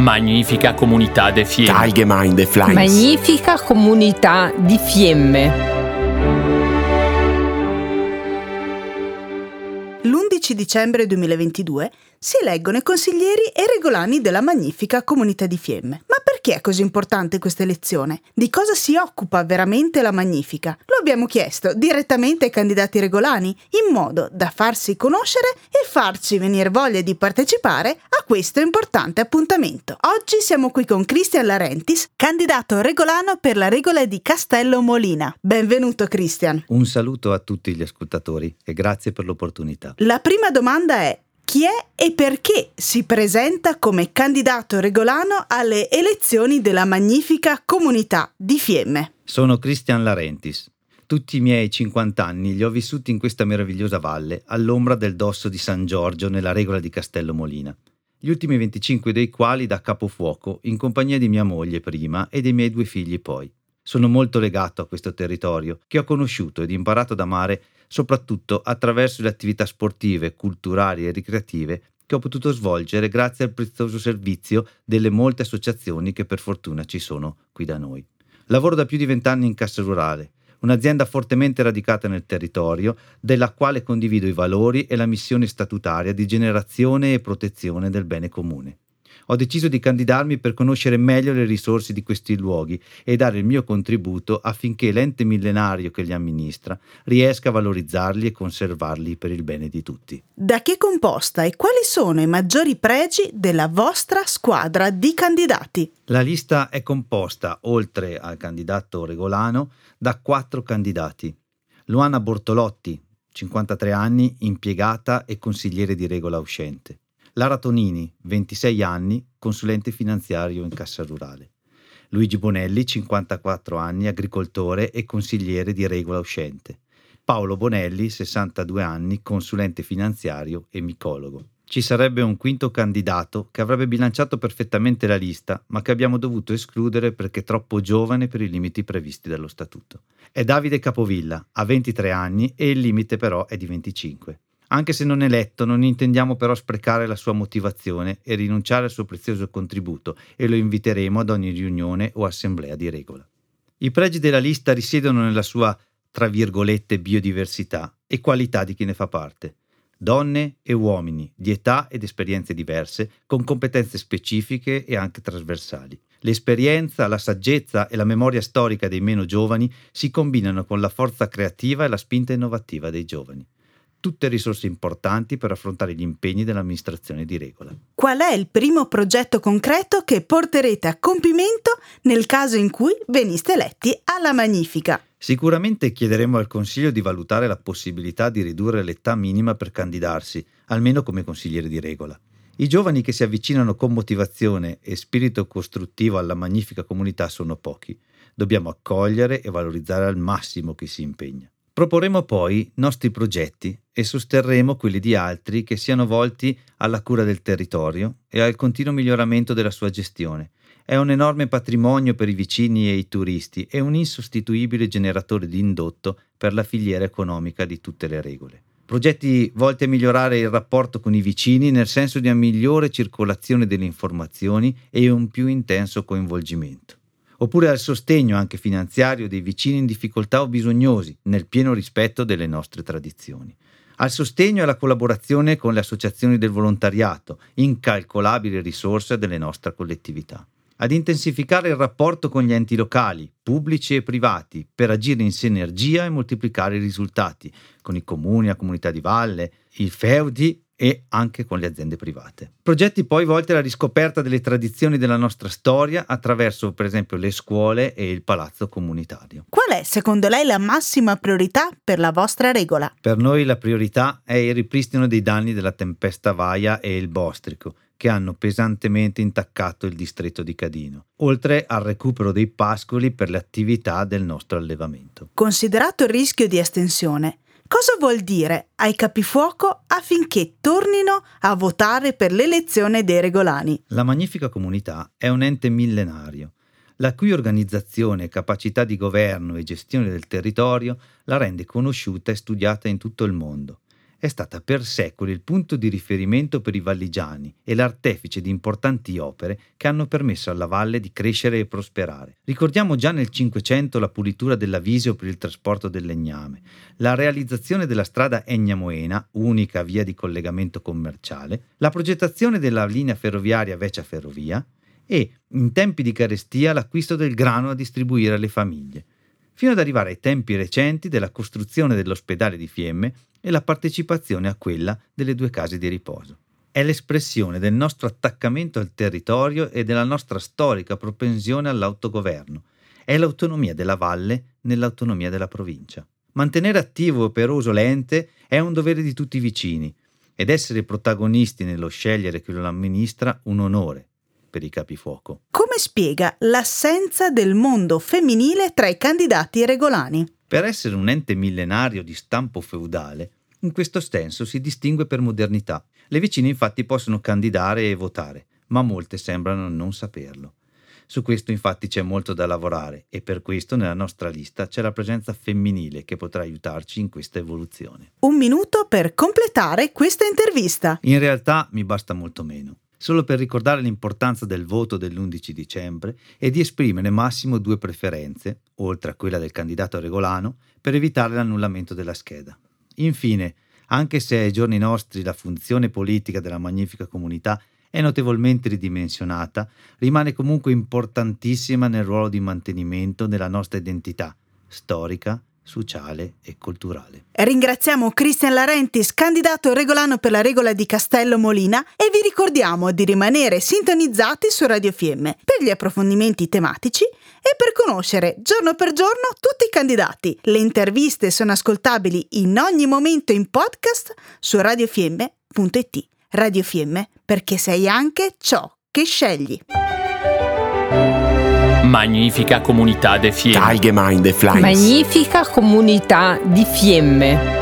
Magnifica comunità de Fiemme. Allgemeine Fleiß. Magnifica comunità di Fiemme. L'11 dicembre 2022 si eleggono i consiglieri e regolani della magnifica comunità di Fiemme. Ma perché è così importante questa elezione? Di cosa si occupa veramente la magnifica? Lo abbiamo chiesto direttamente ai candidati regolani, in modo da farsi conoscere e farci venire voglia di partecipare a questo importante appuntamento. Oggi siamo qui con Cristian Larentis, candidato regolano per la regola di Castello Molina. Benvenuto Cristian. Un saluto a tutti gli ascoltatori e grazie per l'opportunità. La prima domanda è chi è e perché si presenta come candidato regolano alle elezioni della magnifica comunità di Fiemme? Sono Cristian Larentis. Tutti i miei 50 anni li ho vissuti in questa meravigliosa valle, all'ombra del dosso di San Giorgio nella regola di Castello Molina. Gli ultimi 25 dei quali da capofuoco, in compagnia di mia moglie prima e dei miei due figli poi. Sono molto legato a questo territorio, che ho conosciuto ed imparato ad amare soprattutto attraverso le attività sportive, culturali e ricreative che ho potuto svolgere grazie al prezioso servizio delle molte associazioni che per fortuna ci sono qui da noi. Lavoro da più di vent'anni in Cassa Rurale, un'azienda fortemente radicata nel territorio, della quale condivido i valori e la missione statutaria di generazione e protezione del bene comune ho deciso di candidarmi per conoscere meglio le risorse di questi luoghi e dare il mio contributo affinché l'ente millenario che li amministra riesca a valorizzarli e conservarli per il bene di tutti. Da che è composta e quali sono i maggiori pregi della vostra squadra di candidati? La lista è composta, oltre al candidato regolano, da quattro candidati. Luana Bortolotti, 53 anni, impiegata e consigliere di regola uscente. Lara Tonini, 26 anni, consulente finanziario in Cassa Rurale. Luigi Bonelli, 54 anni, agricoltore e consigliere di regola uscente. Paolo Bonelli, 62 anni, consulente finanziario e micologo. Ci sarebbe un quinto candidato che avrebbe bilanciato perfettamente la lista, ma che abbiamo dovuto escludere perché troppo giovane per i limiti previsti dallo statuto. È Davide Capovilla, ha 23 anni e il limite però è di 25. Anche se non eletto, non intendiamo però sprecare la sua motivazione e rinunciare al suo prezioso contributo e lo inviteremo ad ogni riunione o assemblea di regola. I pregi della lista risiedono nella sua, tra virgolette, biodiversità e qualità di chi ne fa parte. Donne e uomini di età ed esperienze diverse, con competenze specifiche e anche trasversali. L'esperienza, la saggezza e la memoria storica dei meno giovani si combinano con la forza creativa e la spinta innovativa dei giovani tutte risorse importanti per affrontare gli impegni dell'amministrazione di regola. Qual è il primo progetto concreto che porterete a compimento nel caso in cui veniste eletti alla Magnifica? Sicuramente chiederemo al Consiglio di valutare la possibilità di ridurre l'età minima per candidarsi, almeno come consigliere di regola. I giovani che si avvicinano con motivazione e spirito costruttivo alla magnifica comunità sono pochi. Dobbiamo accogliere e valorizzare al massimo chi si impegna. Proporremo poi nostri progetti e sosterremo quelli di altri che siano volti alla cura del territorio e al continuo miglioramento della sua gestione. È un enorme patrimonio per i vicini e i turisti e un insostituibile generatore di indotto per la filiera economica di tutte le regole. Progetti volti a migliorare il rapporto con i vicini nel senso di una migliore circolazione delle informazioni e un più intenso coinvolgimento oppure al sostegno anche finanziario dei vicini in difficoltà o bisognosi, nel pieno rispetto delle nostre tradizioni. Al sostegno e alla collaborazione con le associazioni del volontariato, incalcolabile risorsa delle nostre collettività. Ad intensificare il rapporto con gli enti locali, pubblici e privati, per agire in sinergia e moltiplicare i risultati, con i comuni, la comunità di valle, i feudi e anche con le aziende private. Progetti poi volti alla riscoperta delle tradizioni della nostra storia attraverso per esempio le scuole e il palazzo comunitario. Qual è secondo lei la massima priorità per la vostra regola? Per noi la priorità è il ripristino dei danni della tempesta Vaia e il Bostrico che hanno pesantemente intaccato il distretto di Cadino, oltre al recupero dei pascoli per le attività del nostro allevamento. Considerato il rischio di estensione, Cosa vuol dire ai capifuoco affinché tornino a votare per l'elezione dei regolani? La Magnifica Comunità è un ente millenario, la cui organizzazione, capacità di governo e gestione del territorio la rende conosciuta e studiata in tutto il mondo. È stata per secoli il punto di riferimento per i valligiani e l'artefice di importanti opere che hanno permesso alla valle di crescere e prosperare. Ricordiamo già nel Cinquecento la pulitura della Visio per il trasporto del legname, la realizzazione della strada Egna-Moena, unica via di collegamento commerciale, la progettazione della linea ferroviaria Vecia Ferrovia e, in tempi di carestia, l'acquisto del grano a distribuire alle famiglie fino ad arrivare ai tempi recenti della costruzione dell'ospedale di Fiemme e la partecipazione a quella delle due case di riposo. È l'espressione del nostro attaccamento al territorio e della nostra storica propensione all'autogoverno. È l'autonomia della valle nell'autonomia della provincia. Mantenere attivo e operoso l'ente è un dovere di tutti i vicini ed essere protagonisti nello scegliere chi lo amministra un onore, per i capifuoco. Come spiega l'assenza del mondo femminile tra i candidati regolani? Per essere un ente millenario di stampo feudale, in questo senso si distingue per modernità. Le vicine infatti possono candidare e votare, ma molte sembrano non saperlo. Su questo infatti c'è molto da lavorare e per questo nella nostra lista c'è la presenza femminile che potrà aiutarci in questa evoluzione. Un minuto per completare questa intervista. In realtà mi basta molto meno solo per ricordare l'importanza del voto dell'11 dicembre e di esprimere massimo due preferenze, oltre a quella del candidato regolano, per evitare l'annullamento della scheda. Infine, anche se ai giorni nostri la funzione politica della magnifica comunità è notevolmente ridimensionata, rimane comunque importantissima nel ruolo di mantenimento della nostra identità storica, sociale e culturale. Ringraziamo Cristian Larentis, candidato regolano per la regola di Castello Molina e vi ricordiamo di rimanere sintonizzati su Radio Fiemme per gli approfondimenti tematici e per conoscere giorno per giorno tutti i candidati. Le interviste sono ascoltabili in ogni momento in podcast su radiofiemme.it. Radio Fiemme perché sei anche ciò che scegli. Magnifica comunità de Fiemme. Magnifica comunità di Fiemme.